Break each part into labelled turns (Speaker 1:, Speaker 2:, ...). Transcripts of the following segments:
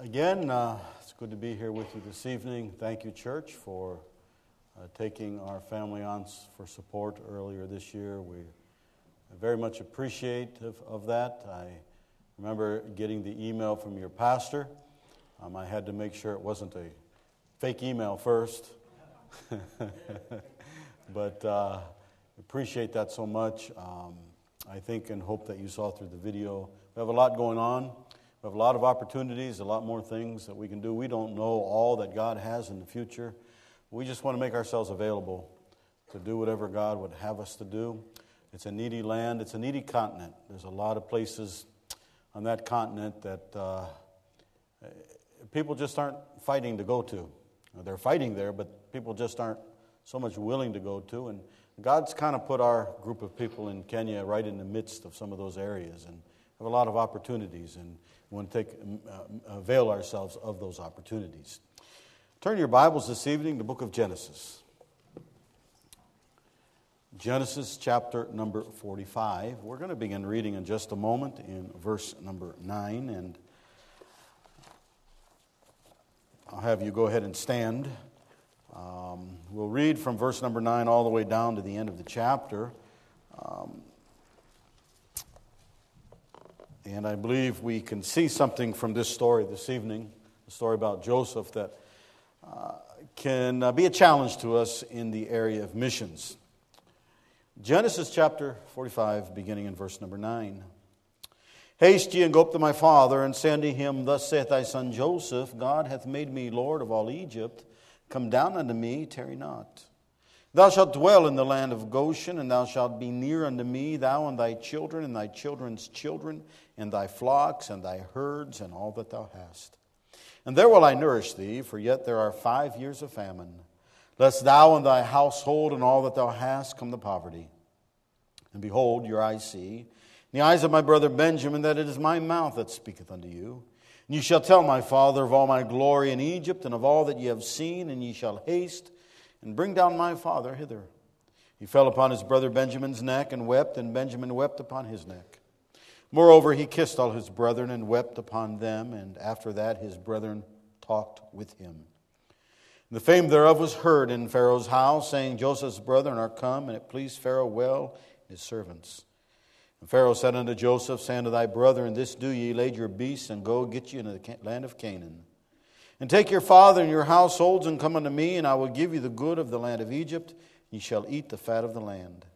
Speaker 1: again, uh, it's good to be here with you this evening. Thank you, church, for uh, taking our family on for support earlier this year. We very much appreciate of, that. I remember getting the email from your pastor. Um, I had to make sure it wasn't a fake email first. but uh, appreciate that so much. Um, I think and hope that you saw through the video. We have a lot going on. Have a lot of opportunities, a lot more things that we can do. We don't know all that God has in the future. We just want to make ourselves available to do whatever God would have us to do. It's a needy land, it's a needy continent. There's a lot of places on that continent that uh, people just aren't fighting to go to. They're fighting there, but people just aren't so much willing to go to. And God's kind of put our group of people in Kenya right in the midst of some of those areas and have a lot of opportunities. And we want to take, uh, avail ourselves of those opportunities. Turn your Bibles this evening to the book of Genesis. Genesis chapter number 45. We're going to begin reading in just a moment in verse number 9. And I'll have you go ahead and stand. Um, we'll read from verse number 9 all the way down to the end of the chapter. Um, and I believe we can see something from this story this evening, the story about Joseph, that uh, can uh, be a challenge to us in the area of missions. Genesis chapter 45, beginning in verse number 9. Haste ye and go up to my father, and say unto him, Thus saith thy son Joseph, God hath made me Lord of all Egypt. Come down unto me, tarry not. Thou shalt dwell in the land of Goshen, and thou shalt be near unto me, thou and thy children, and thy children's children, and thy flocks, and thy herds, and all that thou hast. And there will I nourish thee, for yet there are five years of famine, lest thou and thy household and all that thou hast come to poverty. And behold, your eyes see, in the eyes of my brother Benjamin, that it is my mouth that speaketh unto you. And ye shall tell my father of all my glory in Egypt, and of all that ye have seen, and ye shall haste and bring down my father hither. He fell upon his brother Benjamin's neck and wept, and Benjamin wept upon his neck. Moreover, he kissed all his brethren and wept upon them, and after that his brethren talked with him. And the fame thereof was heard in Pharaoh's house, saying, Joseph's brethren are come, and it pleased Pharaoh well his servants. And Pharaoh said unto Joseph, Say unto thy brethren, This do ye, lade your beasts, and go get you into the land of Canaan. And take your father and your households and come unto me, and I will give you the good of the land of Egypt. Ye shall eat the fat of the land.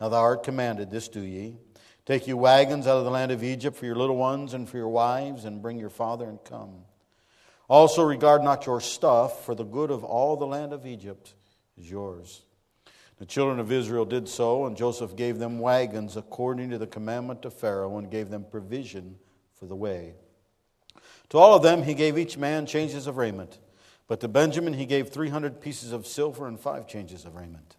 Speaker 1: Now thou art commanded, this do ye. Take you wagons out of the land of Egypt for your little ones and for your wives, and bring your father and come. Also regard not your stuff, for the good of all the land of Egypt is yours. The children of Israel did so, and Joseph gave them wagons according to the commandment of Pharaoh, and gave them provision for the way. To all of them he gave each man changes of raiment. But to Benjamin he gave 300 pieces of silver and five changes of raiment.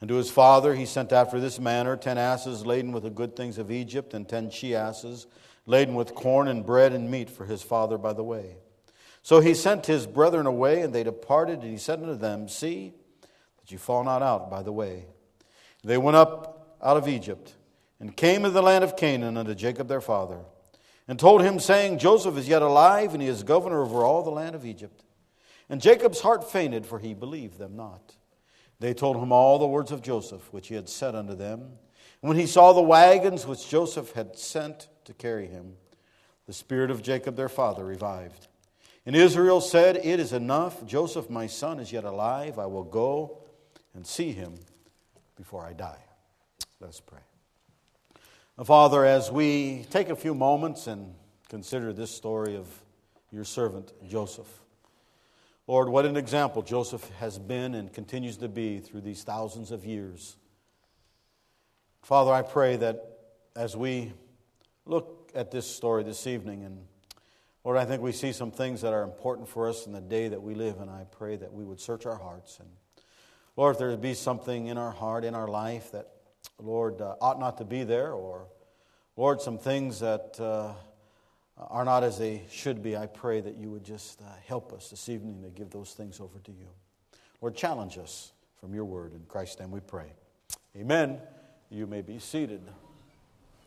Speaker 1: And to his father he sent after this manner ten asses laden with the good things of Egypt, and ten she asses laden with corn and bread and meat for his father by the way. So he sent his brethren away, and they departed, and he said unto them, See that you fall not out by the way. They went up out of Egypt, and came into the land of Canaan unto Jacob their father and told him, saying, Joseph is yet alive, and he is governor over all the land of Egypt. And Jacob's heart fainted, for he believed them not. They told him all the words of Joseph, which he had said unto them. And when he saw the wagons which Joseph had sent to carry him, the spirit of Jacob their father revived. And Israel said, It is enough. Joseph, my son, is yet alive. I will go and see him before I die. Let us pray. Father, as we take a few moments and consider this story of your servant Joseph, Lord, what an example Joseph has been and continues to be through these thousands of years. Father, I pray that as we look at this story this evening, and Lord, I think we see some things that are important for us in the day that we live, and I pray that we would search our hearts. And Lord, if there be something in our heart, in our life that Lord, uh, ought not to be there, or Lord, some things that uh, are not as they should be, I pray that you would just uh, help us this evening to give those things over to you. Lord, challenge us from your word. In Christ's name we pray. Amen. You may be seated.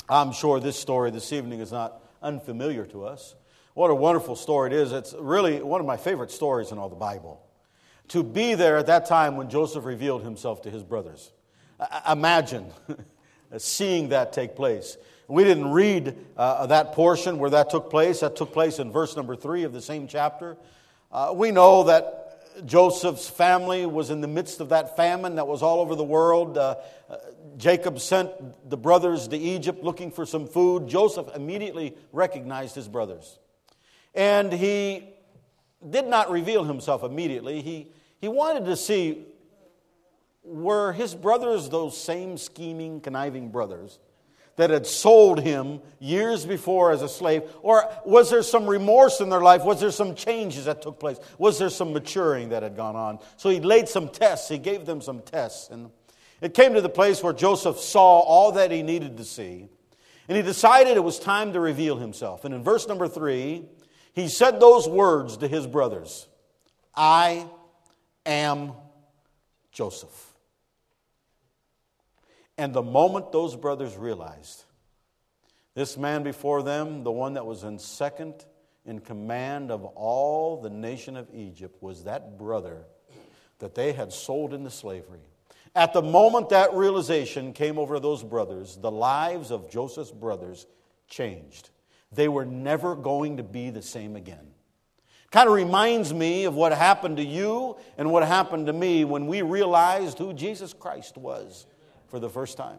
Speaker 1: I'm sure this story this evening is not unfamiliar to us. What a wonderful story it is. It's really one of my favorite stories in all the Bible. To be there at that time when Joseph revealed himself to his brothers. Imagine seeing that take place. We didn't read uh, that portion where that took place. That took place in verse number three of the same chapter. Uh, we know that Joseph's family was in the midst of that famine that was all over the world. Uh, uh Jacob sent the brothers to Egypt looking for some food. Joseph immediately recognized his brothers. And he did not reveal himself immediately. He, he wanted to see were his brothers those same scheming, conniving brothers that had sold him years before as a slave? Or was there some remorse in their life? Was there some changes that took place? Was there some maturing that had gone on? So he laid some tests. He gave them some tests. And it came to the place where Joseph saw all that he needed to see. And he decided it was time to reveal himself. And in verse number three, he said those words to his brothers I am Joseph. And the moment those brothers realized this man before them, the one that was in second in command of all the nation of Egypt, was that brother that they had sold into slavery. At the moment that realization came over those brothers, the lives of Joseph's brothers changed. They were never going to be the same again. Kind of reminds me of what happened to you and what happened to me when we realized who Jesus Christ was for the first time.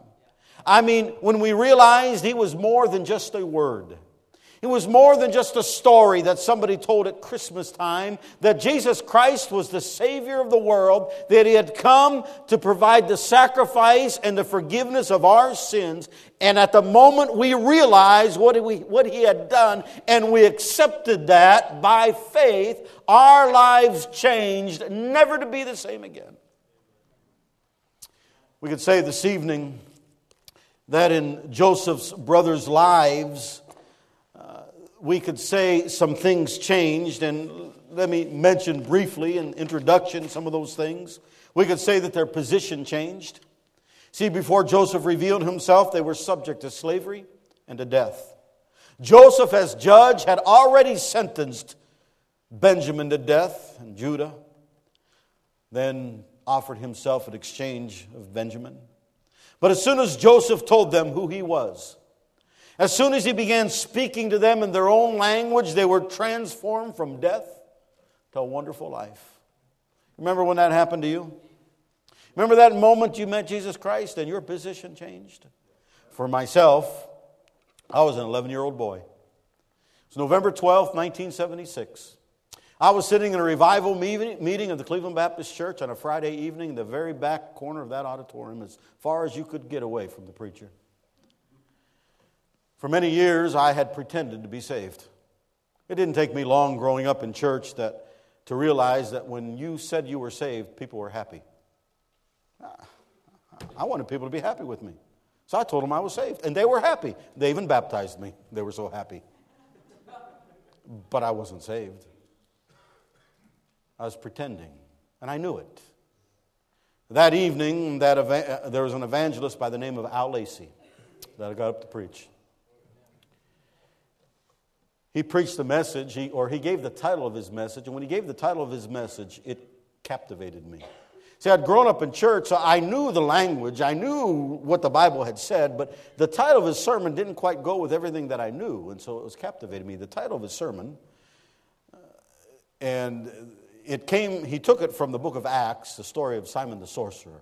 Speaker 1: I mean, when we realized he was more than just a word. It was more than just a story that somebody told at Christmas time that Jesus Christ was the Savior of the world, that He had come to provide the sacrifice and the forgiveness of our sins. And at the moment we realized what, what He had done and we accepted that by faith, our lives changed, never to be the same again. We could say this evening that in Joseph's brothers' lives, uh, we could say some things changed, and let me mention briefly in introduction some of those things. We could say that their position changed. See, before Joseph revealed himself, they were subject to slavery and to death. Joseph, as judge, had already sentenced Benjamin to death and Judah. Then offered himself in exchange of Benjamin. But as soon as Joseph told them who he was, as soon as he began speaking to them in their own language, they were transformed from death to a wonderful life. Remember when that happened to you? Remember that moment you met Jesus Christ and your position changed? For myself, I was an 11 year old boy. It's November 12th, 1976. I was sitting in a revival meeting of the Cleveland Baptist Church on a Friday evening in the very back corner of that auditorium, as far as you could get away from the preacher. For many years, I had pretended to be saved. It didn't take me long growing up in church that, to realize that when you said you were saved, people were happy. Ah, I wanted people to be happy with me. So I told them I was saved, and they were happy. They even baptized me. They were so happy. But I wasn't saved. I was pretending, and I knew it. That evening, that eva- there was an evangelist by the name of Al Lacy that I got up to preach. He preached the message, he, or he gave the title of his message, and when he gave the title of his message, it captivated me. See, I'd grown up in church, so I knew the language, I knew what the Bible had said, but the title of his sermon didn't quite go with everything that I knew, and so it was captivating me. The title of his sermon, uh, and it came, he took it from the book of Acts, the story of Simon the sorcerer.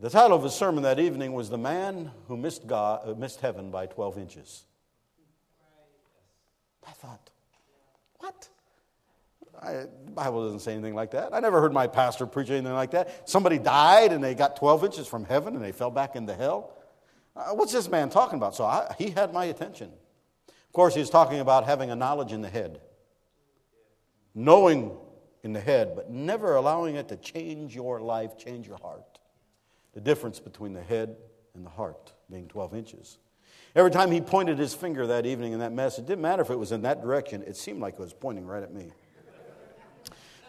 Speaker 1: The title of his sermon that evening was The Man Who Missed, God, uh, missed Heaven by 12 Inches. I thought, what? I, the Bible doesn't say anything like that. I never heard my pastor preach anything like that. Somebody died and they got 12 inches from heaven and they fell back into hell. Uh, what's this man talking about? So I, he had my attention. Of course, he's talking about having a knowledge in the head knowing in the head, but never allowing it to change your life, change your heart. The difference between the head and the heart being 12 inches. Every time he pointed his finger that evening in that mess, it didn't matter if it was in that direction, it seemed like it was pointing right at me.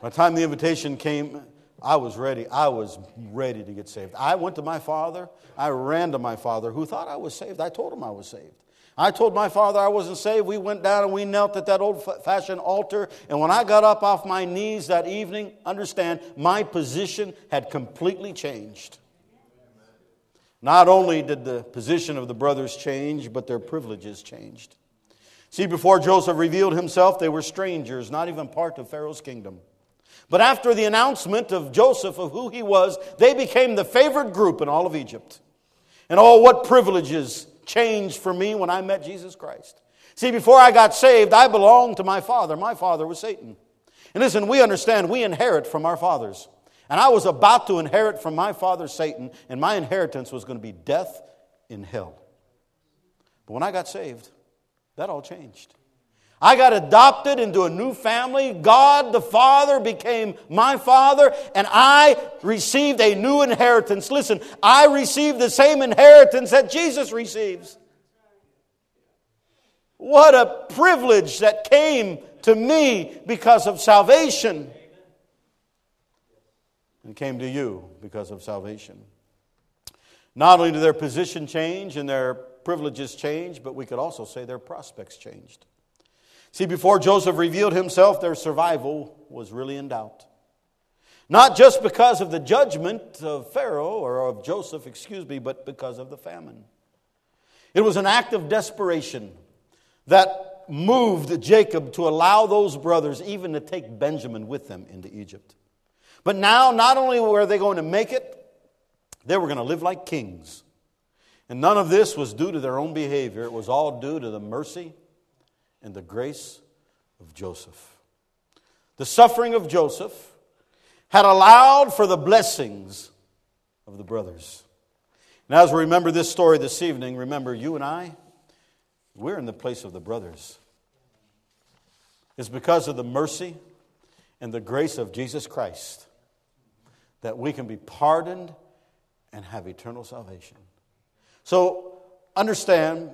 Speaker 1: By the time the invitation came, I was ready. I was ready to get saved. I went to my father. I ran to my father, who thought I was saved. I told him I was saved. I told my father I wasn't saved. We went down and we knelt at that old fashioned altar. And when I got up off my knees that evening, understand, my position had completely changed. Not only did the position of the brothers change, but their privileges changed. See, before Joseph revealed himself, they were strangers, not even part of Pharaoh's kingdom. But after the announcement of Joseph of who he was, they became the favored group in all of Egypt. And oh, what privileges changed for me when I met Jesus Christ. See, before I got saved, I belonged to my father. My father was Satan. And listen, we understand we inherit from our fathers. And I was about to inherit from my father Satan, and my inheritance was going to be death in hell. But when I got saved, that all changed. I got adopted into a new family. God the Father became my Father, and I received a new inheritance. Listen, I received the same inheritance that Jesus receives. What a privilege that came to me because of salvation and came to you because of salvation. Not only did their position change and their privileges change, but we could also say their prospects changed. See, before Joseph revealed himself, their survival was really in doubt. Not just because of the judgment of Pharaoh or of Joseph, excuse me, but because of the famine. It was an act of desperation that moved Jacob to allow those brothers even to take Benjamin with them into Egypt. But now, not only were they going to make it, they were going to live like kings. And none of this was due to their own behavior, it was all due to the mercy and the grace of Joseph. The suffering of Joseph had allowed for the blessings of the brothers. And as we remember this story this evening, remember you and I, we're in the place of the brothers. It's because of the mercy and the grace of Jesus Christ that we can be pardoned and have eternal salvation. So understand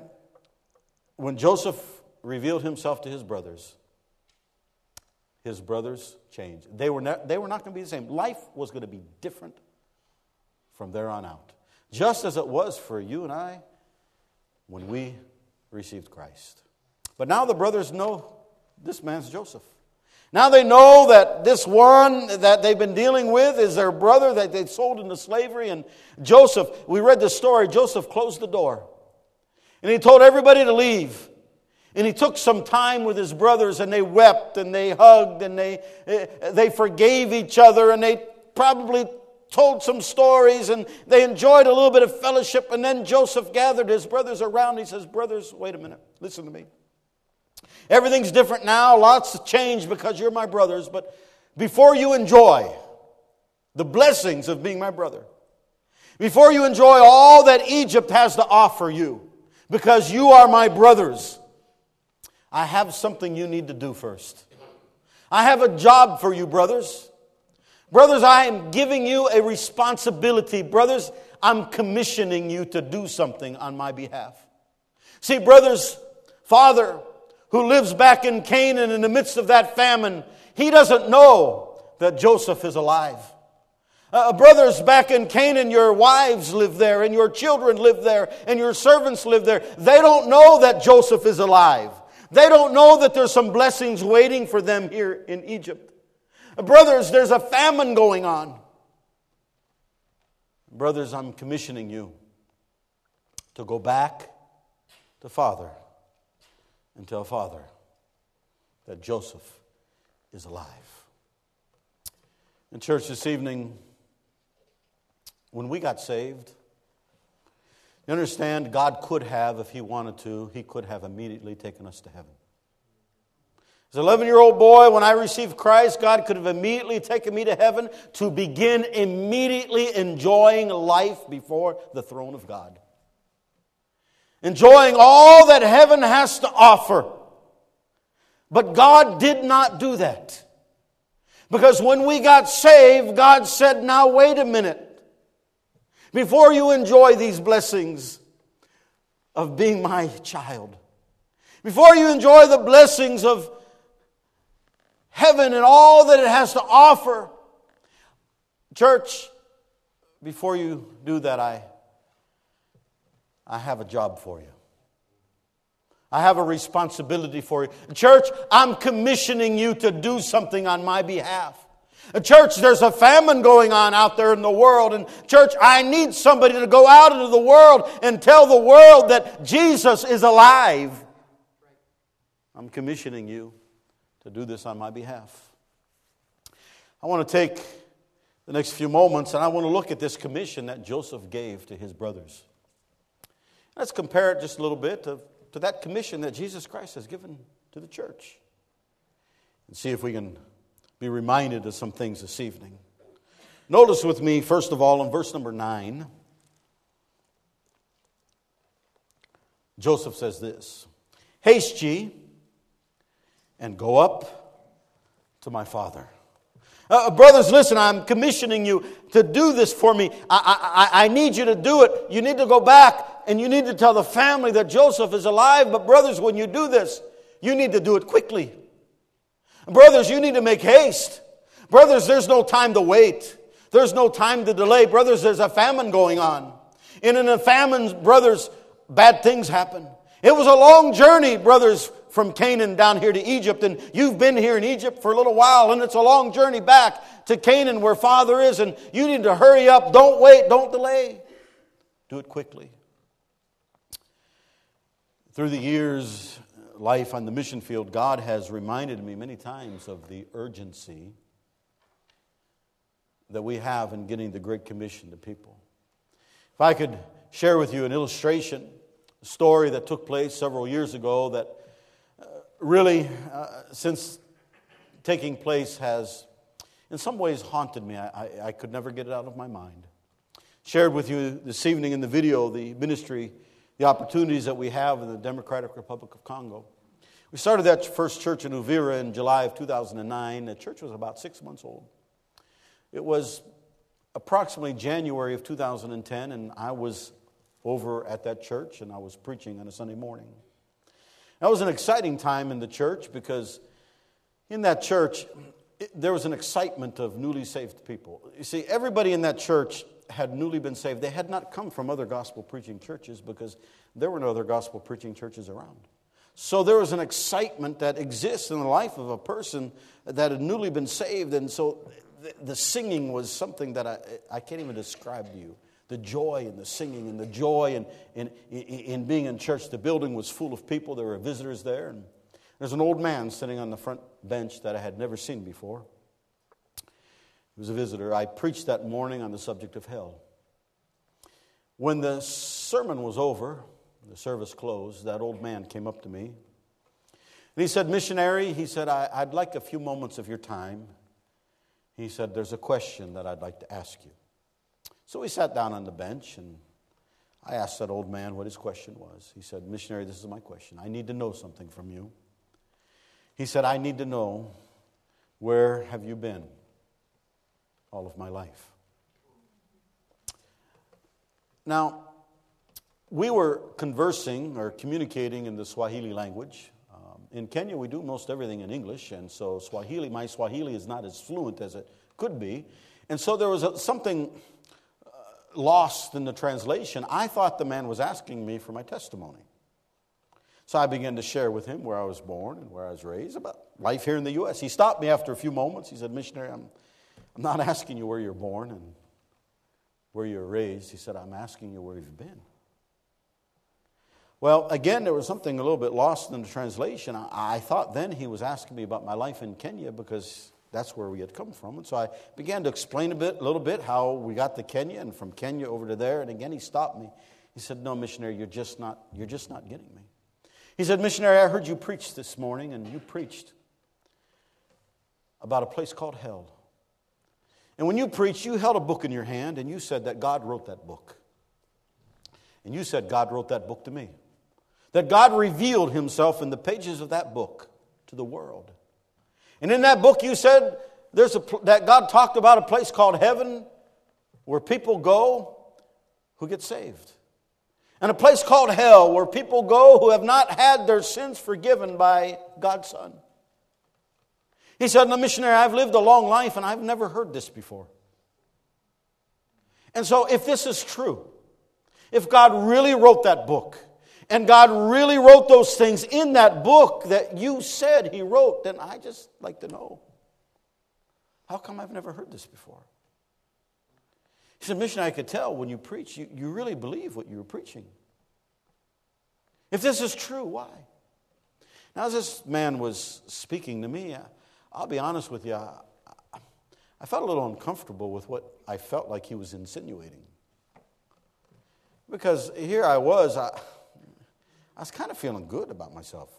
Speaker 1: when Joseph revealed himself to his brothers, his brothers changed. They were, not, they were not going to be the same. Life was going to be different from there on out. Just as it was for you and I when we received Christ. But now the brothers know this man's Joseph. Now they know that this one that they've been dealing with is their brother that they sold into slavery. And Joseph, we read the story, Joseph closed the door. And he told everybody to leave. And he took some time with his brothers and they wept and they hugged and they, eh, they forgave each other and they probably told some stories and they enjoyed a little bit of fellowship. And then Joseph gathered his brothers around. He says, Brothers, wait a minute, listen to me. Everything's different now. Lots have changed because you're my brothers. But before you enjoy the blessings of being my brother, before you enjoy all that Egypt has to offer you, because you are my brothers, I have something you need to do first. I have a job for you, brothers. Brothers, I am giving you a responsibility. Brothers, I'm commissioning you to do something on my behalf. See, brothers, Father, who lives back in Canaan in the midst of that famine, he doesn't know that Joseph is alive. Uh, brothers, back in Canaan, your wives live there, and your children live there, and your servants live there. They don't know that Joseph is alive. They don't know that there's some blessings waiting for them here in Egypt. Brothers, there's a famine going on. Brothers, I'm commissioning you to go back to Father and tell Father that Joseph is alive. In church this evening, when we got saved, you understand God could have, if He wanted to, He could have immediately taken us to heaven. As an 11 year old boy, when I received Christ, God could have immediately taken me to heaven to begin immediately enjoying life before the throne of God enjoying all that heaven has to offer. But God did not do that. Because when we got saved, God said, Now wait a minute. Before you enjoy these blessings of being my child, before you enjoy the blessings of heaven and all that it has to offer, church, before you do that, I I have a job for you. I have a responsibility for you. Church, I'm commissioning you to do something on my behalf. Church, there's a famine going on out there in the world. And church, I need somebody to go out into the world and tell the world that Jesus is alive. I'm commissioning you to do this on my behalf. I want to take the next few moments and I want to look at this commission that Joseph gave to his brothers. Let's compare it just a little bit to, to that commission that Jesus Christ has given to the church and see if we can be reminded of some things this evening. Notice with me, first of all, in verse number 9, Joseph says this Haste ye and go up to my father. Uh, brothers, listen, I'm commissioning you to do this for me. I, I, I need you to do it. You need to go back and you need to tell the family that Joseph is alive. But, brothers, when you do this, you need to do it quickly. Brothers, you need to make haste. Brothers, there's no time to wait. There's no time to delay. Brothers, there's a famine going on. And in a famine, brothers, bad things happen. It was a long journey, brothers, from Canaan down here to Egypt. And you've been here in Egypt for a little while, and it's a long journey back to Canaan where Father is. And you need to hurry up. Don't wait. Don't delay. Do it quickly. Through the years, life on the mission field, God has reminded me many times of the urgency that we have in getting the Great Commission to people. If I could share with you an illustration, a story that took place several years ago that uh, really, uh, since taking place, has in some ways haunted me. I, I, I could never get it out of my mind. Shared with you this evening in the video the ministry the opportunities that we have in the Democratic Republic of Congo. We started that first church in Uvira in July of 2009. The church was about six months old. It was approximately January of 2010, and I was over at that church and I was preaching on a Sunday morning. That was an exciting time in the church because in that church, it, there was an excitement of newly saved people. You see, everybody in that church had newly been saved, they had not come from other gospel preaching churches because there were no other gospel preaching churches around. So there was an excitement that exists in the life of a person that had newly been saved. And so the singing was something that I, I can't even describe to you. The joy and the singing and the joy in, in, in being in church. The building was full of people. There were visitors there. And there's an old man sitting on the front bench that I had never seen before. He was a visitor. I preached that morning on the subject of hell. When the sermon was over, the service closed, that old man came up to me. And he said, Missionary, he said, I, would like a few moments of your time. He said, There's a question that I'd like to ask you. So we sat down on the bench and I asked that old man what his question was. He said, Missionary, this is my question. I need to know something from you. He said, I need to know where have you been? All of my life. Now, we were conversing or communicating in the Swahili language. Um, in Kenya, we do most everything in English, and so Swahili, my Swahili is not as fluent as it could be. And so there was a, something uh, lost in the translation. I thought the man was asking me for my testimony. So I began to share with him where I was born and where I was raised about life here in the U.S. He stopped me after a few moments. He said, Missionary, I'm I'm not asking you where you're born and where you're raised. He said, I'm asking you where you've been. Well, again, there was something a little bit lost in the translation. I, I, thought then he was asking me about my life in Kenya because that's where we had come from. And so I began to explain a bit, a little bit how we got to Kenya and from Kenya over to there. And again, he stopped me. He said, No, missionary, you're just not, you're just not getting me. He said, Missionary, I heard you preach this morning, and you preached about a place called hell. And when you preached, you held a book in your hand and you said that God wrote that book. And you said God wrote that book to me. That God revealed himself in the pages of that book to the world. And in that book, you said there's a, that God talked about a place called heaven where people go who get saved. And a place called hell where people go who have not had their sins forgiven by God's Son. He said, "The missionary, I've lived a long life and I've never heard this before. And so, if this is true, if God really wrote that book, and God really wrote those things in that book that you said He wrote, then I just like to know. How come I've never heard this before? He said, Mission, I could tell when you preach, you, you really believe what you were preaching. If this is true, why? Now, as this man was speaking to me, uh, I'll be honest with you, I, felt a little uncomfortable with what I felt like he was insinuating. Because here I was, I, I was kind of feeling good about myself.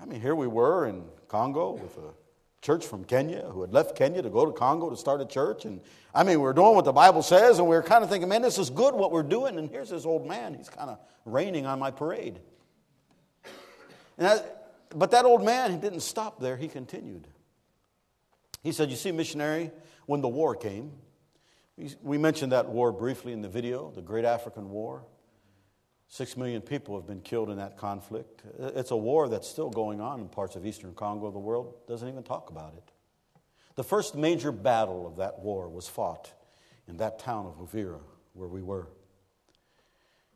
Speaker 1: I mean, here we were in Congo with a church from Kenya who had left Kenya to go to Congo to start a church. And I mean, we are doing what the Bible says, and we are kind of thinking, man, this is good what we're doing. And here's this old man, he's kind of raining on my parade. That, but that old man, didn't stop there, he continued. He said, You see, missionary, when the war came, we mentioned that war briefly in the video, the Great African War. Six million people have been killed in that conflict. It's a war that's still going on in parts of eastern Congo. The world doesn't even talk about it. The first major battle of that war was fought in that town of Uvira, where we were.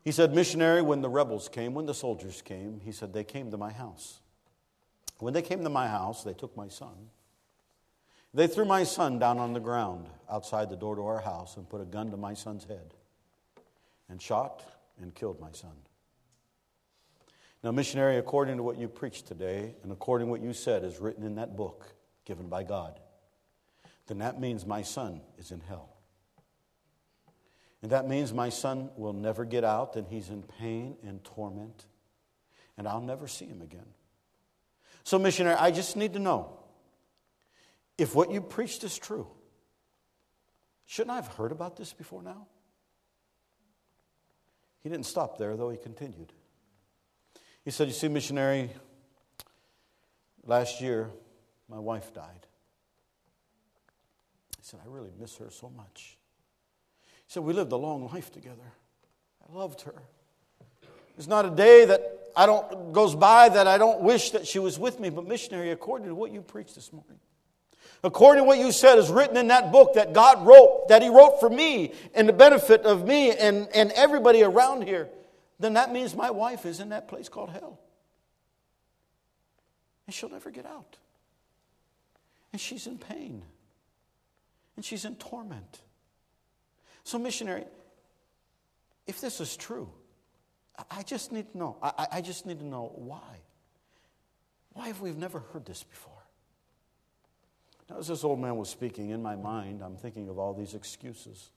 Speaker 1: He said, Missionary, when the rebels came, when the soldiers came, he said, they came to my house. When they came to my house, they took my son they threw my son down on the ground outside the door to our house and put a gun to my son's head and shot and killed my son. Now, missionary, according to what you preached today and according to what you said is written in that book given by God, then that means my son is in hell. And that means my son will never get out and he's in pain and torment and I'll never see him again. So, missionary, I just need to know if what you preached is true, shouldn't I have heard about this before now? He didn't stop there, though, he continued. He said, You see, missionary, last year my wife died. He said, I really miss her so much. He said, We lived a long life together. I loved her. There's not a day that I don't goes by that I don't wish that she was with me, but missionary, according to what you preached this morning, according to what you said is written in that book that God wrote, that He wrote for me and the benefit of me and, and everybody around here, then that means my wife is in that place called hell. And she'll never get out. And she's in pain. And she's in torment. So, missionary, if this is true, I just need to know. I, I just need to know why. Why have we never heard this before? Now, as this old man was speaking, in my mind, I'm thinking of all these excuses.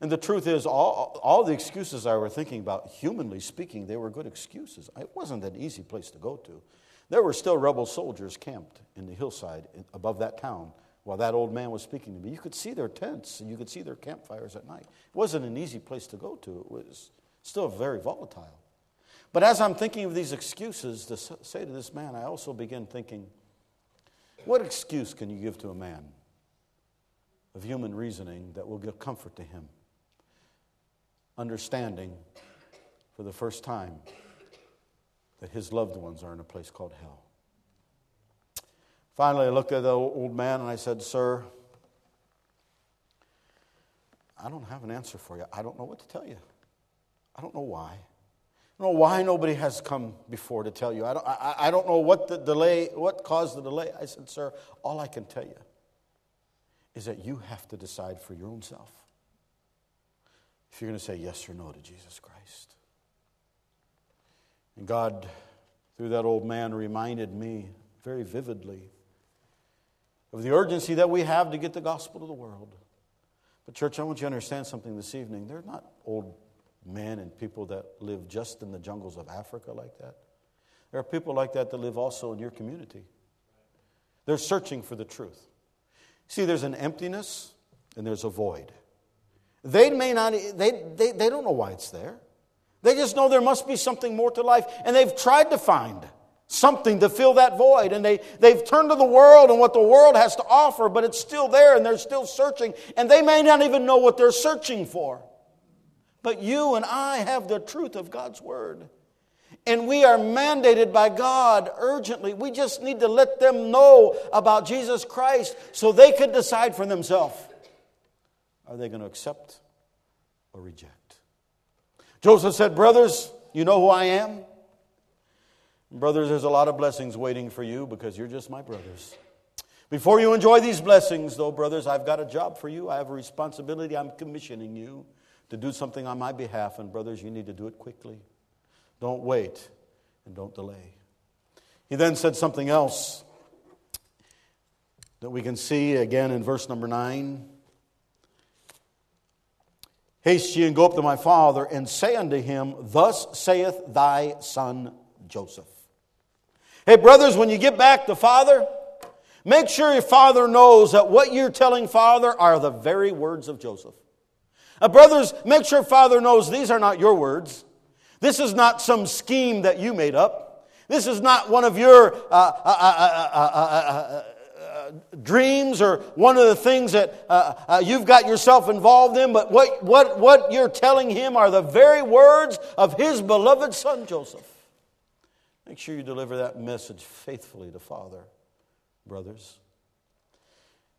Speaker 1: And the truth is, all, all the excuses I were thinking about, humanly speaking, they were good excuses. It wasn't an easy place to go to. There were still rebel soldiers camped in the hillside above that town while that old man was speaking to me. You could see their tents and you could see their campfires at night. It wasn't an easy place to go to, it was still very volatile. But as I'm thinking of these excuses to say to this man, I also begin thinking, what excuse can you give to a man of human reasoning that will give comfort to him? Understanding for the first time that his loved ones are in a place called hell. Finally, I looked at the old man and I said, Sir, I don't have an answer for you. I don't know what to tell you. I don't know why don't know why nobody has come before to tell you. I don't, I, I don't know what the delay, what caused the delay. I said, Sir, all I can tell you is that you have to decide for your own self if you're going to say yes or no to Jesus Christ. And God, through that old man, reminded me very vividly of the urgency that we have to get the gospel to the world. But, church, I want you to understand something this evening. They're not old men and people that live just in the jungles of Africa like that. There are people like that that live also in your community. They're searching for the truth. See, there's an emptiness and there's a void. They may not, they, they, they don't know why it's there. They just know there must be something more to life. And they've tried to find something to fill that void. And they, they've turned to the world and what the world has to offer, but it's still there and they're still searching. And they may not even know what they're searching for. But you and I have the truth of God's Word. And we are mandated by God urgently. We just need to let them know about Jesus Christ so they could decide for themselves are they going to accept or reject? Joseph said, Brothers, you know who I am? Brothers, there's a lot of blessings waiting for you because you're just my brothers. Before you enjoy these blessings, though, brothers, I've got a job for you. I have a responsibility. I'm commissioning you to do something on my behalf. And, brothers, you need to do it quickly. Don't wait and don't delay. He then said something else that we can see again in verse number 9. Haste ye and go up to my father and say unto him, Thus saith thy son Joseph. Hey, brothers, when you get back to father, make sure your father knows that what you're telling father are the very words of Joseph. Uh, brothers, make sure father knows these are not your words. This is not some scheme that you made up. This is not one of your uh, uh, dreams or one of the things that uh, uh, you've got yourself involved in, but what, what, what you're telling him are the very words of his beloved son, Joseph. Make sure you deliver that message faithfully to Father, brothers.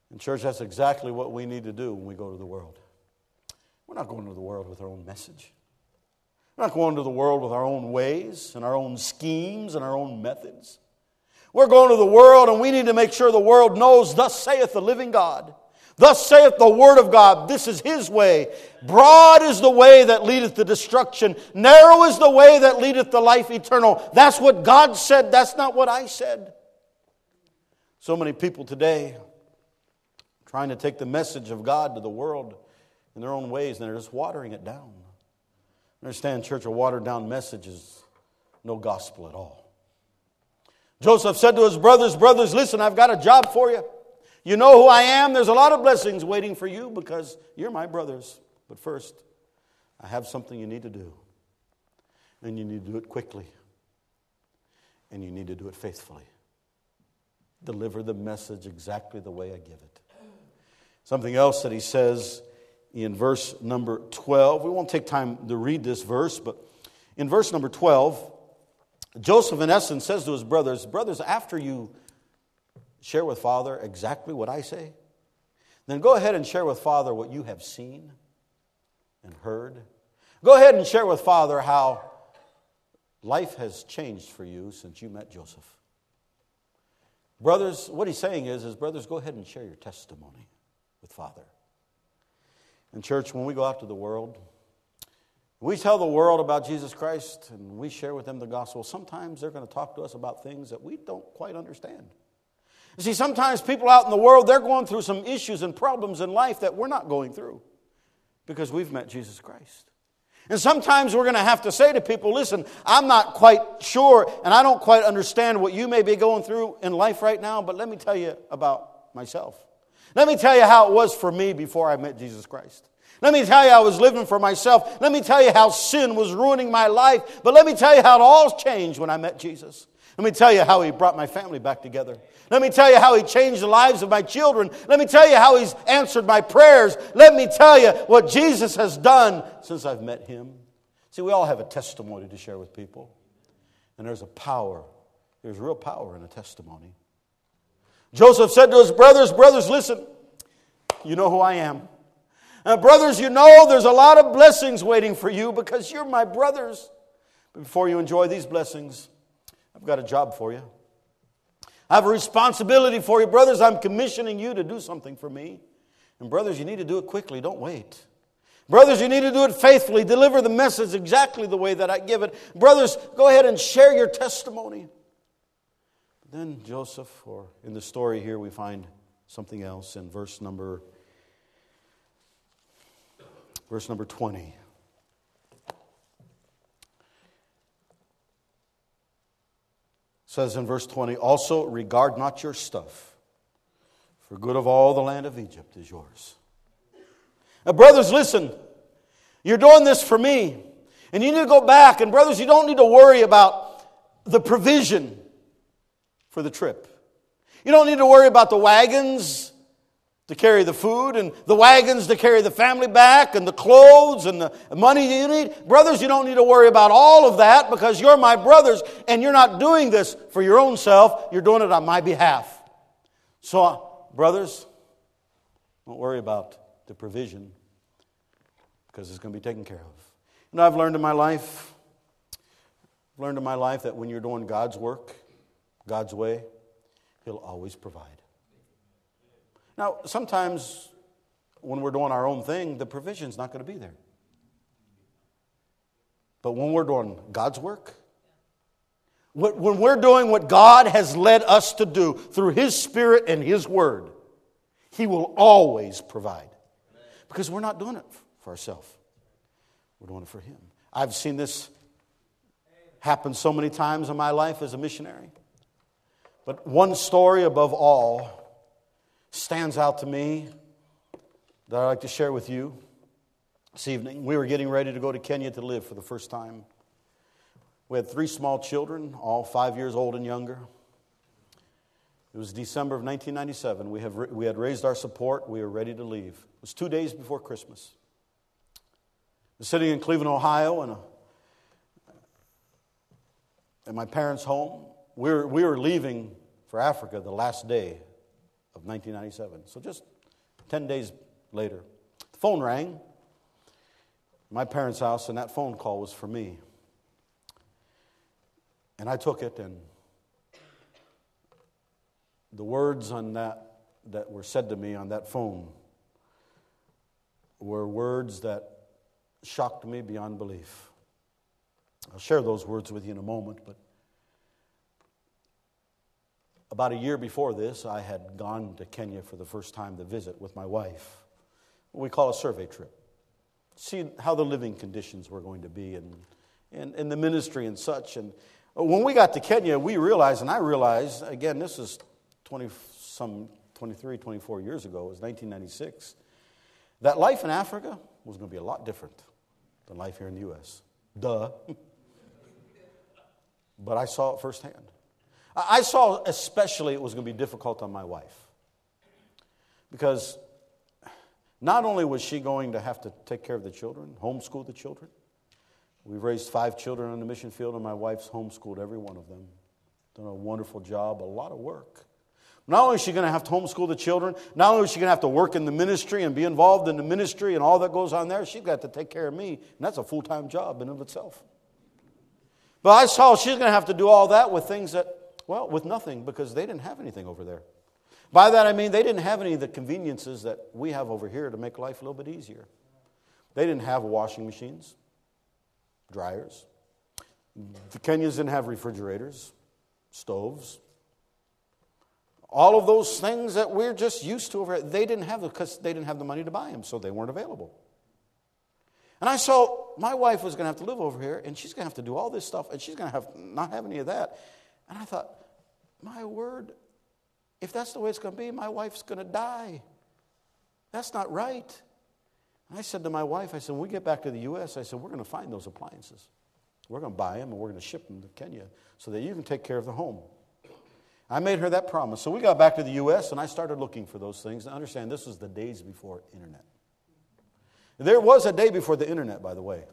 Speaker 1: In church, that's exactly what we need to do when we go to the world. We're not going to the world with our own message. We're not going to the world with our own ways and our own schemes and our own methods. We're going to the world and we need to make sure the world knows, Thus saith the living God. Thus saith the Word of God. This is His way. Broad is the way that leadeth to destruction. Narrow is the way that leadeth to life eternal. That's what God said. That's not what I said. So many people today trying to take the message of God to the world in their own ways and they're just watering it down. Understand, church, a watered down message is no gospel at all. Joseph said to his brothers, Brothers, listen, I've got a job for you. You know who I am. There's a lot of blessings waiting for you because you're my brothers. But first, I have something you need to do. And you need to do it quickly. And you need to do it faithfully. Deliver the message exactly the way I give it. Something else that he says in verse number 12. We won't take time to read this verse, but in verse number 12, Joseph, in essence, says to his brothers, Brothers, after you share with Father exactly what I say, then go ahead and share with Father what you have seen and heard. Go ahead and share with Father how life has changed for you since you met Joseph. Brothers, what he's saying is, is brothers, go ahead and share your testimony with Father. And church, when we go out to the world, we tell the world about Jesus Christ and we share with them the gospel. Sometimes they're going to talk to us about things that we don't quite understand. You see, sometimes people out in the world, they're going through some issues and problems in life that we're not going through because we've met Jesus Christ. And sometimes we're going to have to say to people, listen, I'm not quite sure and I don't quite understand what you may be going through in life right now, but let me tell you about myself. Let me tell you how it was for me before I met Jesus Christ. Let me tell you, I was living for myself. Let me tell you how sin was ruining my life. But let me tell you how it all changed when I met Jesus. Let me tell you how he brought my family back together. Let me tell you how he changed the lives of my children. Let me tell you how he's answered my prayers. Let me tell you what Jesus has done since I've met him. See, we all have a testimony to share with people. And there's a power, there's real power in a testimony. Joseph said to his brothers, Brothers, listen, you know who I am. Uh, brothers, you know there's a lot of blessings waiting for you because you're my brothers. Before you enjoy these blessings, I've got a job for you. I have a responsibility for you. Brothers, I'm commissioning you to do something for me. And brothers, you need to do it quickly. Don't wait. Brothers, you need to do it faithfully. Deliver the message exactly the way that I give it. Brothers, go ahead and share your testimony. Then Joseph, or in the story here, we find something else in verse number verse number 20. says in verse 20, also regard not your stuff, for good of all the land of Egypt is yours. Now, brothers, listen, you're doing this for me, and you need to go back. And, brothers, you don't need to worry about the provision for the trip. You don't need to worry about the wagons to carry the food and the wagons to carry the family back and the clothes and the money you need. Brothers, you don't need to worry about all of that because you're my brothers and you're not doing this for your own self, you're doing it on my behalf. So, brothers, don't worry about the provision because it's going to be taken care of. You know, I've learned in my life, learned in my life that when you're doing God's work, God's way, He'll always provide. Now, sometimes when we're doing our own thing, the provision's not going to be there. But when we're doing God's work, when we're doing what God has led us to do through His Spirit and His Word, He will always provide. Because we're not doing it for ourselves, we're doing it for Him. I've seen this happen so many times in my life as a missionary. But one story above all stands out to me that I'd like to share with you this evening. We were getting ready to go to Kenya to live for the first time. We had three small children, all five years old and younger. It was December of 1997. We, have, we had raised our support. We were ready to leave. It was two days before Christmas. I was sitting in Cleveland, Ohio, in, a, my parents' home. We were, we were leaving for Africa the last day of 1997. So just 10 days later. The phone rang. My parents' house, and that phone call was for me. And I took it, and the words on that that were said to me on that phone were words that shocked me beyond belief. I'll share those words with you in a moment, but about a year before this, I had gone to Kenya for the first time to visit with my wife. We call a survey trip. See how the living conditions were going to be and, and, and the ministry and such. And when we got to Kenya, we realized, and I realized, again, this is 20, some 23, 24 years ago, it was 1996, that life in Africa was going to be a lot different than life here in the U.S. Duh. but I saw it firsthand. I saw especially it was going to be difficult on my wife. Because not only was she going to have to take care of the children, homeschool the children, we've raised five children on the mission field, and my wife's homeschooled every one of them. Done a wonderful job, a lot of work. Not only is she going to have to homeschool the children, not only is she going to have to work in the ministry and be involved in the ministry and all that goes on there, she's got to take care of me, and that's a full time job in and of itself. But I saw she's going to have to do all that with things that well, with nothing because they didn't have anything over there. By that I mean they didn't have any of the conveniences that we have over here to make life a little bit easier. They didn't have washing machines, dryers. The Kenyans didn't have refrigerators, stoves. All of those things that we're just used to over here, they didn't have because they didn't have the money to buy them, so they weren't available. And I saw my wife was going to have to live over here, and she's going to have to do all this stuff, and she's going to have not have any of that. And I thought, my word, if that's the way it's going to be, my wife's going to die. That's not right. And I said to my wife, I said, when we get back to the U.S., I said, we're going to find those appliances. We're going to buy them and we're going to ship them to Kenya so that you can take care of the home. I made her that promise. So we got back to the U.S. and I started looking for those things. And understand, this was the days before internet. There was a day before the internet, by the way.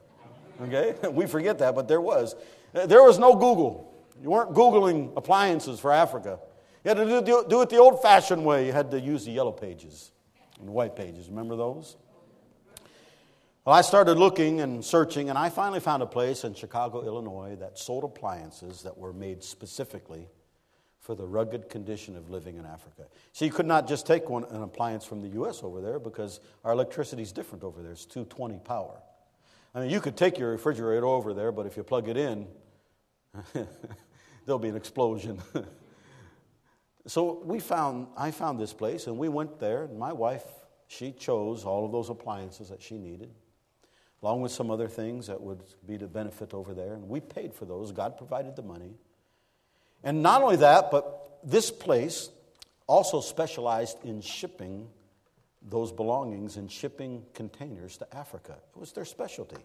Speaker 1: Okay? we forget that, but there was. There was no Google. You weren't Googling appliances for Africa. You had to do, do it the old fashioned way. You had to use the yellow pages and the white pages. Remember those? Well, I started looking and searching, and I finally found a place in Chicago, Illinois that sold appliances that were made specifically for the rugged condition of living in Africa. So you could not just take one, an appliance from the U.S. over there because our electricity is different over there. It's 220 power. I mean, you could take your refrigerator over there, but if you plug it in, there'll be an explosion. so we found, I found this place and we went there. And my wife, she chose all of those appliances that she needed, along with some other things that would be to benefit over there. And we paid for those. God provided the money. And not only that, but this place also specialized in shipping those belongings in shipping containers to Africa. It was their specialty.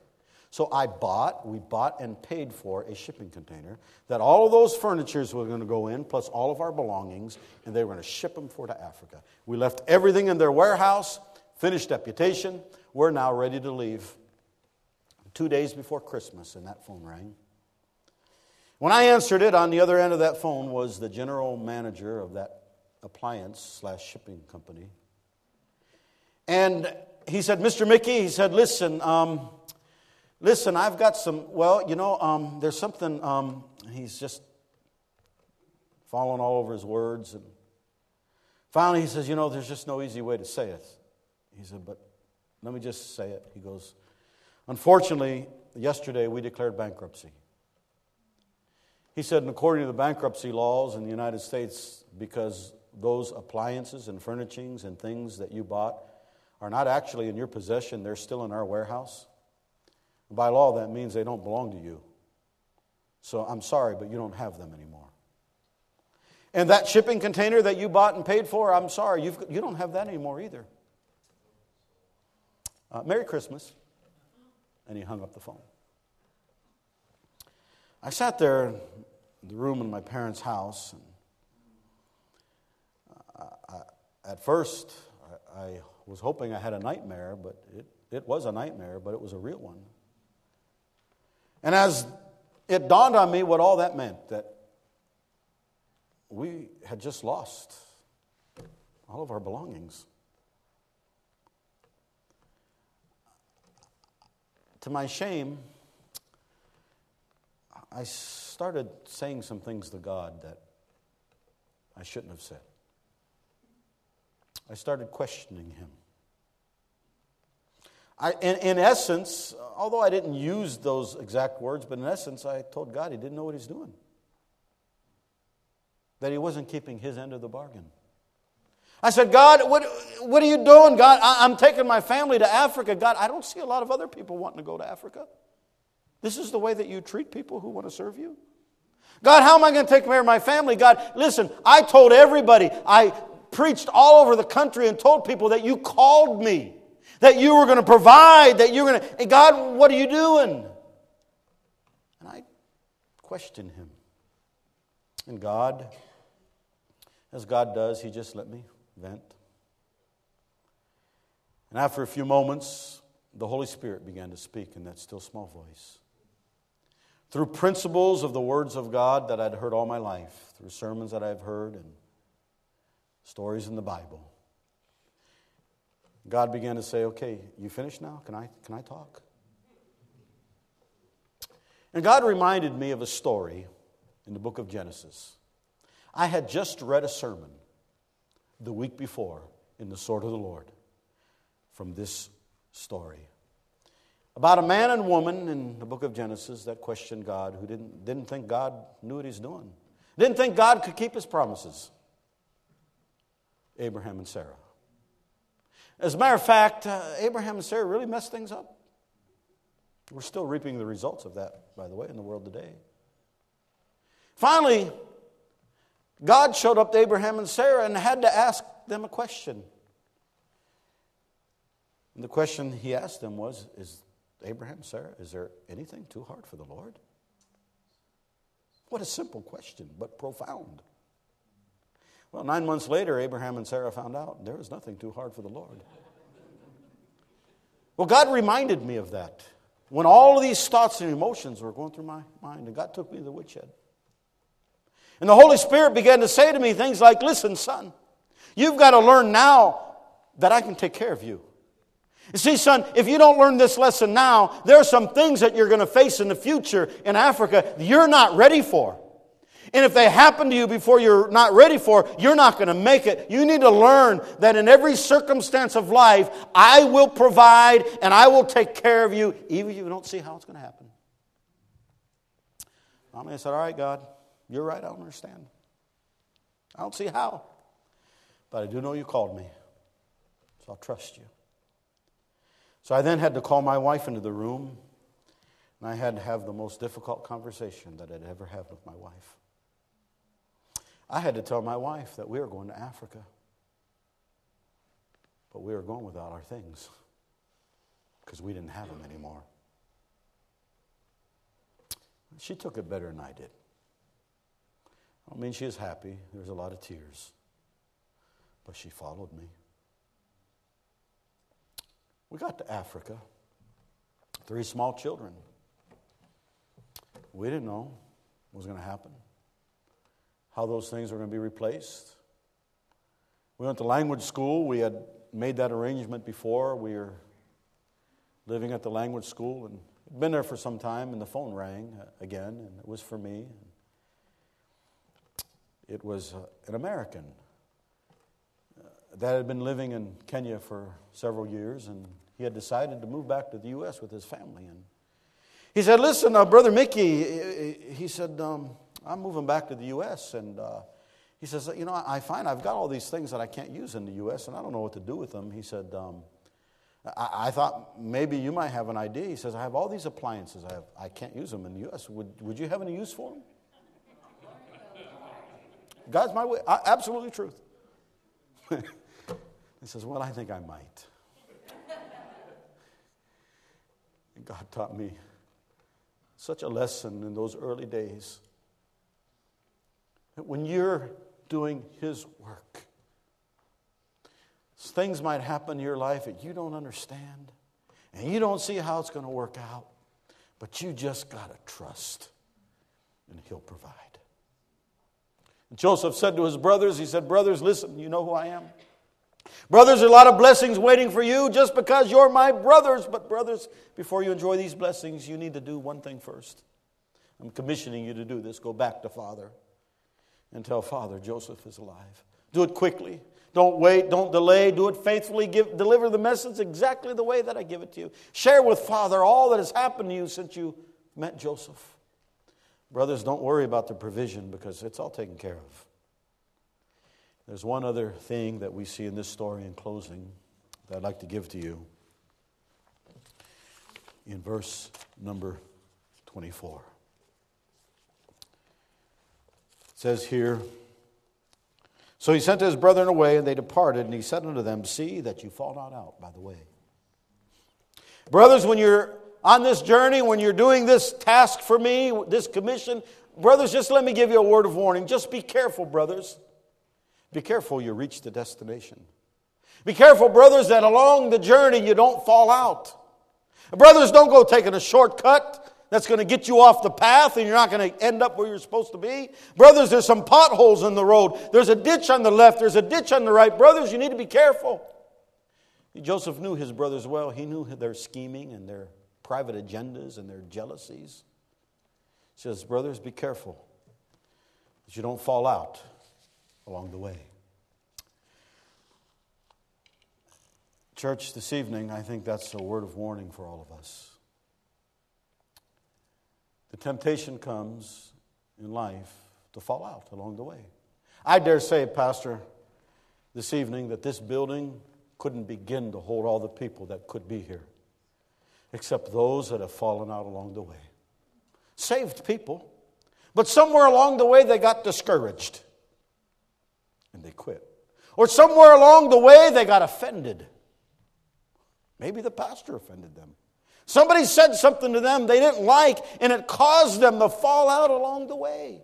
Speaker 1: So I bought, we bought and paid for a shipping container that all of those furnitures were going to go in, plus all of our belongings, and they were going to ship them for to Africa. We left everything in their warehouse, finished deputation. We're now ready to leave. Two days before Christmas, and that phone rang. When I answered it, on the other end of that phone was the general manager of that appliance slash shipping company. And he said, Mr. Mickey, he said, listen, um, Listen, I've got some, well, you know, um, there's something, um, he's just falling all over his words. And finally, he says, You know, there's just no easy way to say it. He said, But let me just say it. He goes, Unfortunately, yesterday we declared bankruptcy. He said, and according to the bankruptcy laws in the United States, because those appliances and furnishings and things that you bought are not actually in your possession, they're still in our warehouse. By law, that means they don't belong to you. So I'm sorry, but you don't have them anymore. And that shipping container that you bought and paid for, I'm sorry, you've, you don't have that anymore either. Uh, Merry Christmas. And he hung up the phone. I sat there in the room in my parents' house, and I, I, at first I, I was hoping I had a nightmare, but it, it was a nightmare, but it was a real one. And as it dawned on me what all that meant, that we had just lost all of our belongings. To my shame, I started saying some things to God that I shouldn't have said. I started questioning Him. I, in, in, essence, although I didn't use those exact words, but in essence, I told God He didn't know what He's doing. That He wasn't keeping His end of the bargain. I said, God, what, what are you doing? God, I, I'm taking my family to Africa. God, I don't see a lot of other people wanting to go to Africa. This is the way that you treat people who want to serve you? God, how am I going to take care of my family? God, listen, I told everybody, I preached all over the country and told people that you called me, that you were going to provide, that you were going to, hey, God, what are you doing? And I questioned him. And God, as God does, he just let me vent. And after a few moments, the Holy Spirit began to speak in that still small voice. Through principles of the words of God that I'd heard all my life, through sermons that I've heard and stories in the Bible, God began to say, Okay, you finished now? Can I, can I talk? And God reminded me of a story in the book of Genesis. I had just read a sermon the week before in the Sword of the Lord from this story. About a man and woman in the book of Genesis that questioned God, who didn't, didn't think God knew what he's doing, didn't think God could keep his promises. Abraham and Sarah. As a matter of fact, uh, Abraham and Sarah really messed things up. We're still reaping the results of that, by the way, in the world today. Finally, God showed up to Abraham and Sarah and had to ask them a question. And the question he asked them was Is Abraham, Sarah, is there anything too hard for the Lord? What a simple question, but profound. Well, nine months later, Abraham and Sarah found out there was nothing too hard for the Lord. Well, God reminded me of that when all of these thoughts and emotions were going through my mind, and God took me to the woodshed. And the Holy Spirit began to say to me things like, Listen, son, you've got to learn now that I can take care of you. You see, son, if you don't learn this lesson now, there are some things that you're going to face in the future in Africa you're not ready for. And if they happen to you before you're not ready for, you're not going to make it. You need to learn that in every circumstance of life, I will provide and I will take care of you, even if you don't see how it's going to happen. I said, All right, God. You're right, I don't understand. I don't see how. But I do know you called me. So I'll trust you. So I then had to call my wife into the room, and I had to have the most difficult conversation that I'd ever had with my wife. I had to tell my wife that we were going to Africa, but we were going without our things because we didn't have them anymore. She took it better than I did. I mean, she was happy. There was a lot of tears. But she followed me. We got to Africa. Three small children. We didn't know what was going to happen, how those things were going to be replaced. We went to language school. We had made that arrangement before. We were living at the language school, and been there for some time, and the phone rang uh, again, and it was for me. It was uh, an American uh, that had been living in Kenya for several years, and he had decided to move back to the U.S. with his family. And he said, Listen, uh, Brother Mickey, he said, um, I'm moving back to the U.S., and uh, he says, You know, I find I've got all these things that I can't use in the U.S., and I don't know what to do with them. He said, um, I, I, thought maybe you might have an idea. He says, I have all these appliances. I, have, I can't use them in the U.S. Would, would you have any use for them? God's my way. absolutely truth. he says, Well, I think I might. God taught me such a lesson in those early days when you're doing His work, things might happen in your life that you don't understand and you don't see how it's going to work out, but you just got to trust and He'll provide. Joseph said to his brothers, He said, Brothers, listen, you know who I am. Brothers, a lot of blessings waiting for you just because you're my brothers. But, brothers, before you enjoy these blessings, you need to do one thing first. I'm commissioning you to do this. Go back to Father and tell Father Joseph is alive. Do it quickly. Don't wait, don't delay, do it faithfully. Give, deliver the message exactly the way that I give it to you. Share with Father all that has happened to you since you met Joseph. Brothers, don't worry about the provision because it's all taken care of. There's one other thing that we see in this story in closing that I'd like to give to you. In verse number 24. It says here, So he sent his brethren away, and they departed, and he said unto them, See that you fall not out by the way. Brothers, when you're on this journey, when you're doing this task for me, this commission, brothers, just let me give you a word of warning. Just be careful, brothers. Be careful you reach the destination. Be careful, brothers, that along the journey you don't fall out. Brothers, don't go taking a shortcut that's going to get you off the path and you're not going to end up where you're supposed to be. Brothers, there's some potholes in the road. There's a ditch on the left, there's a ditch on the right. Brothers, you need to be careful. Joseph knew his brothers well. He knew their scheming and their private agendas and their jealousies. He says, Brothers, be careful that you don't fall out along the way. Church, this evening, I think that's a word of warning for all of us. The temptation comes in life to fall out along the way. I dare say, Pastor, this evening that this building couldn't begin to hold all the people that could be here except those that have fallen out along the way. Saved people, but somewhere along the way they got discouraged and they quit. Or somewhere along the way they got offended. Maybe the pastor offended them. Somebody said something to them they didn't like, and it caused them to fall out along the way.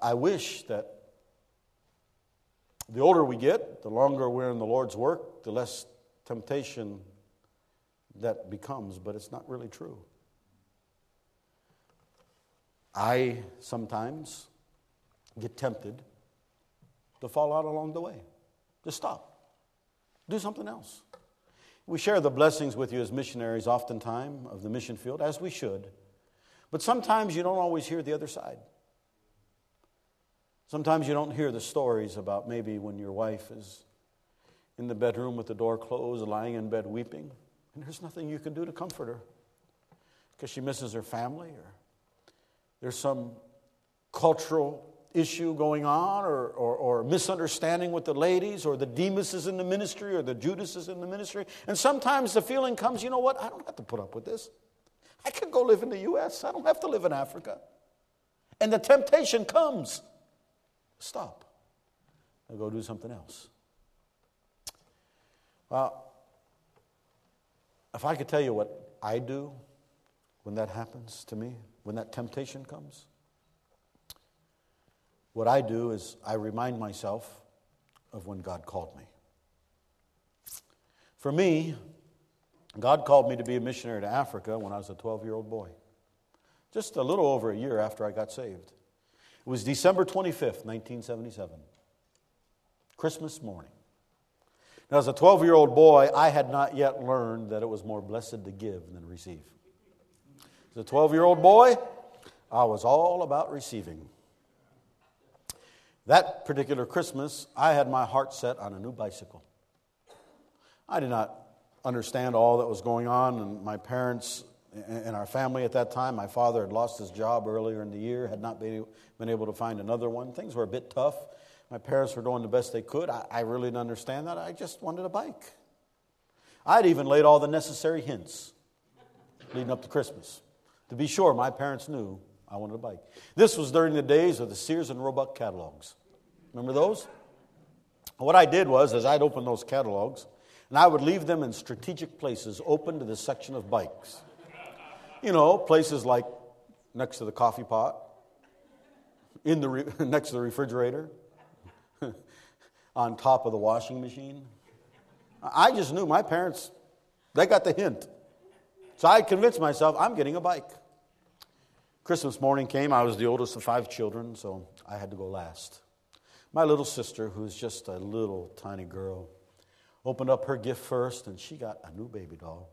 Speaker 1: I wish that the older we get, the longer we're in the Lord's work, the less temptation that becomes, but it's not really true. I sometimes get tempted to fall out along the way. Just stop. Do something else. We share the blessings with you as missionaries, oftentimes, of the mission field, as we should. But sometimes you don't always hear the other side. Sometimes you don't hear the stories about maybe when your wife is in the bedroom with the door closed, lying in bed weeping, and there's nothing you can do to comfort her because she misses her family, or there's some cultural issue going on, or, or, or misunderstanding with the ladies, or the Demas in the ministry, or the Judas is in the ministry. And sometimes the feeling comes, you know what? I don't have to put up with this. I can go live in the U.S., I don't have to live in Africa. And the temptation comes. Stop. Now go do something else. Well, if I could tell you what I do when that happens to me, when that temptation comes, what I do is I remind myself of when God called me. For me, God called me to be a missionary to Africa when I was a 12 year old boy, just a little over a year after I got saved. It was December 25th, 1977, Christmas morning. Now, as a 12 year old boy, I had not yet learned that it was more blessed to give than receive. As a 12 year old boy, I was all about receiving. That particular Christmas, I had my heart set on a new bicycle. I did not understand all that was going on, and my parents and our family at that time, my father had lost his job earlier in the year, had not been able to find another one. Things were a bit tough. My parents were doing the best they could. I, really didn't understand that. I just wanted a bike. I'd even laid all the necessary hints leading up to Christmas. To be sure, my parents knew I wanted a bike. This was during the days of the Sears and Roebuck catalogs. Remember those? What I did was, as I'd open those catalogs, and I would leave them in strategic places open to the section of bikes. You know, places like next to the coffee pot, in the re- next to the refrigerator, on top of the washing machine. I just knew my parents, they got the hint. So I convinced myself I'm getting a bike. Christmas morning came. I was the oldest of five children, so I had to go last. My little sister, who's just a little tiny girl, opened up her gift first, and she got a new baby doll.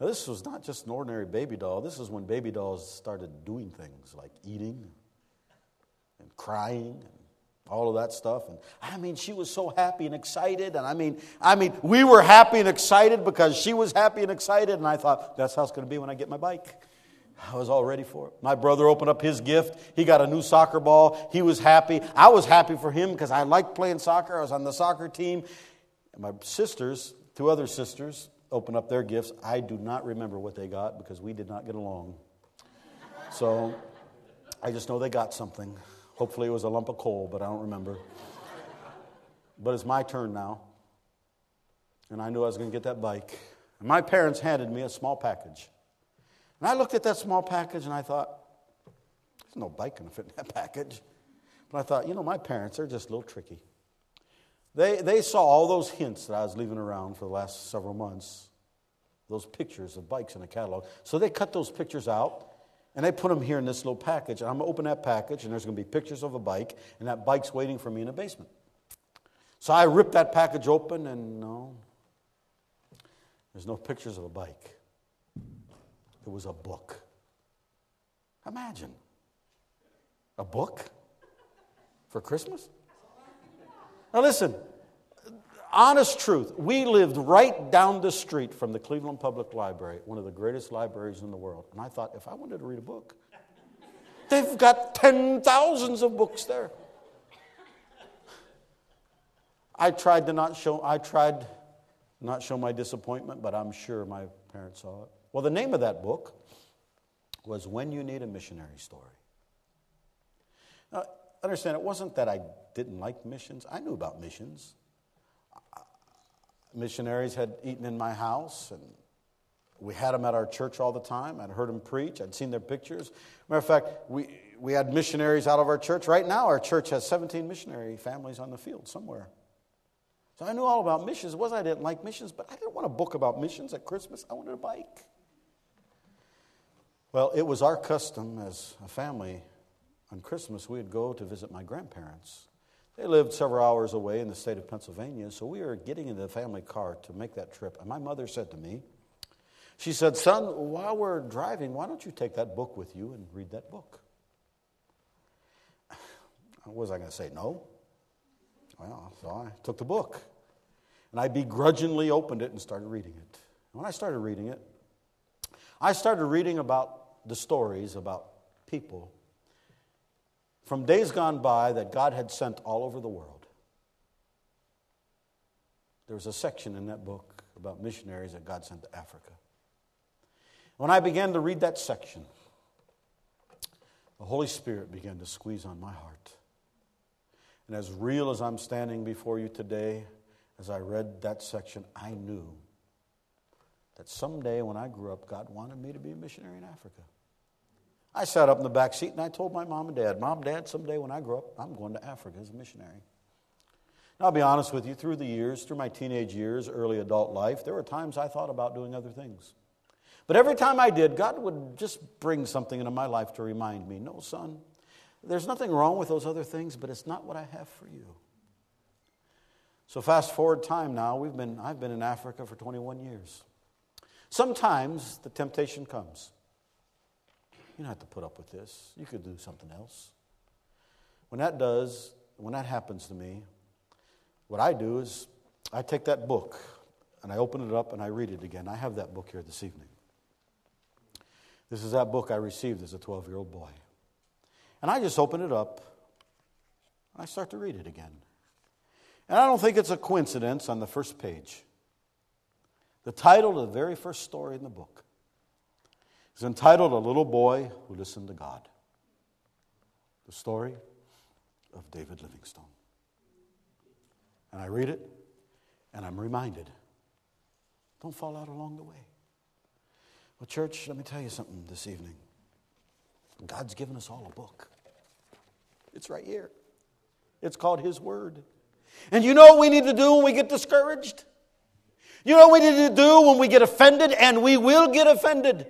Speaker 1: Now, this was not just an ordinary baby doll. This is when baby dolls started doing things like eating and crying and all of that stuff. And I mean, she was so happy and excited. And I mean, I mean, we were happy and excited because she was happy and excited. And I thought, that's how it's going to be when I get my bike. I was all ready for it. My brother opened up his gift. He got a new soccer ball. He was happy. I was happy for him because I liked playing soccer. I was on the soccer team. And my sisters, two other sisters, opened up their gifts. I do not remember what they got because we did not get along. So I just know they got something. Hopefully, it was a lump of coal, but I don't remember. But it's my turn now. And I knew I was going to get that bike. And my parents handed me a small package. And I looked at that small package and I thought, there's no bike going to fit in that package. But I thought, you know, my parents are just a little tricky. They, they saw all those hints that I was leaving around for the last several months, those pictures of bikes in a catalog. So they cut those pictures out and they put them here in this little package. And I'm going to open that package, and there's going to be pictures of a bike, and that bike's waiting for me in the basement. So I ripped that package open, and no, there's no pictures of a bike. It was a book. Imagine a book for Christmas? Now, listen, honest truth, we lived right down the street from the Cleveland Public Library, one of the greatest libraries in the world. And I thought, if I wanted to read a book, they've got ten thousands of books there. I tried to not show, I tried not show my disappointment, but I'm sure my parents saw it. Well, the name of that book was When You Need a Missionary Story. Now, understand, it wasn't that I didn't like missions, I knew about missions missionaries had eaten in my house, and we had them at our church all the time. I'd heard them preach, I'd seen their pictures. Matter of fact, we, we had missionaries out of our church. Right now, our church has 17 missionary families on the field somewhere. So I knew all about missions. It wasn't I didn't like missions, but I didn't want a book about missions at Christmas. I wanted a bike. Well, it was our custom as a family on Christmas, we'd go to visit my grandparents. They lived several hours away in the state of Pennsylvania, so we were getting in the family car to make that trip. And my mother said to me, She said, Son, while we're driving, why don't you take that book with you and read that book? Was I going to say? No. Well, so I took the book. And I begrudgingly opened it and started reading it. And when I started reading it, I started reading about the stories about people from days gone by that God had sent all over the world. There was a section in that book about missionaries that God sent to Africa. When I began to read that section, the Holy Spirit began to squeeze on my heart. And as real as I'm standing before you today, as I read that section, I knew that someday when I grew up, God wanted me to be a missionary in Africa. I sat up in the back seat and I told my mom and dad, Mom, Dad, someday when I grow up, I'm going to Africa as a missionary. Now, I'll be honest with you, through the years, through my teenage years, early adult life, there were times I thought about doing other things. But every time I did, God would just bring something into my life to remind me no, son, there's nothing wrong with those other things, but it's not what I have for you. So fast forward time now, we've been, I've been in Africa for 21 years. Sometimes the temptation comes. You don't have to put up with this. You could do something else. When that does, when that happens to me, what I do is I take that book and I open it up and I read it again. I have that book here this evening. This is that book I received as a 12 year old boy. And I just open it up and I start to read it again. And I don't think it's a coincidence on the first page. The title of the very first story in the book is entitled A Little Boy Who Listened to God. The story of David Livingstone. And I read it and I'm reminded don't fall out along the way. Well, church, let me tell you something this evening. God's given us all a book. It's right here. It's called His Word. And you know what we need to do when we get discouraged? You know what we need to do when we get offended? And we will get offended.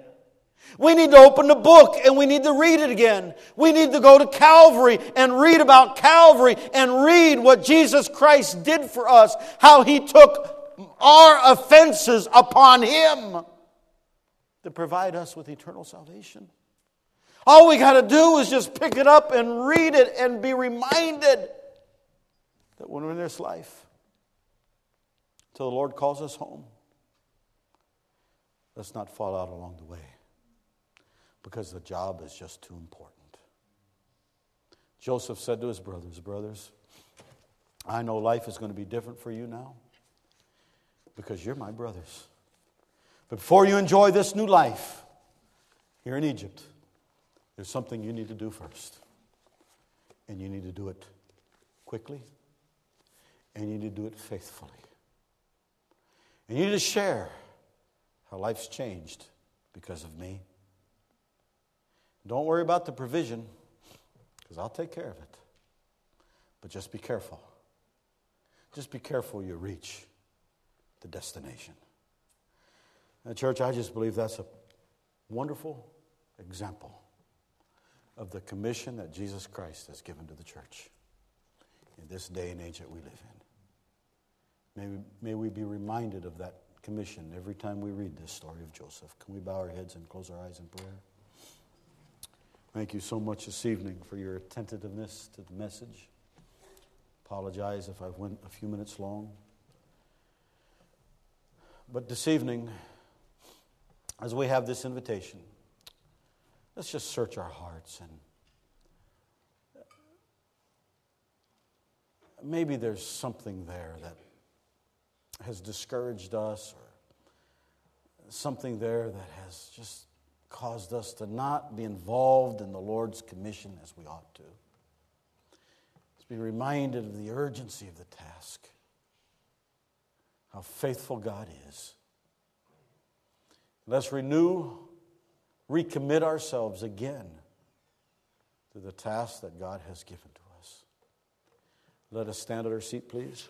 Speaker 1: We need to open the book and we need to read it again. We need to go to Calvary and read about Calvary and read what Jesus Christ did for us, how he took our offenses upon him to provide us with eternal salvation. All we got to do is just pick it up and read it and be reminded that when we're in this life, till the Lord calls us home, let's not fall out along the way because the job is just too important. Joseph said to his brothers, Brothers, I know life is going to be different for you now because you're my brothers. But before you enjoy this new life here in Egypt, there's something you need to do first. And you need to do it quickly, and you need to do it faithfully. And you need to share how life's changed because of me. Don't worry about the provision, because I'll take care of it. But just be careful. Just be careful you reach the destination. Church, I just believe that's a wonderful example of the commission that Jesus Christ has given to the church in this day and age that we live in. May we, may we be reminded of that commission every time we read this story of Joseph. Can we bow our heads and close our eyes in prayer? Thank you so much this evening for your attentiveness to the message. Apologize if I went a few minutes long. But this evening, as we have this invitation, let's just search our hearts and maybe there's something there that has discouraged us or something there that has just caused us to not be involved in the Lord's commission as we ought to. Let's be reminded of the urgency of the task, how faithful God is. Let's renew, recommit ourselves again to the task that God has given to us. Let us stand at our seat, please.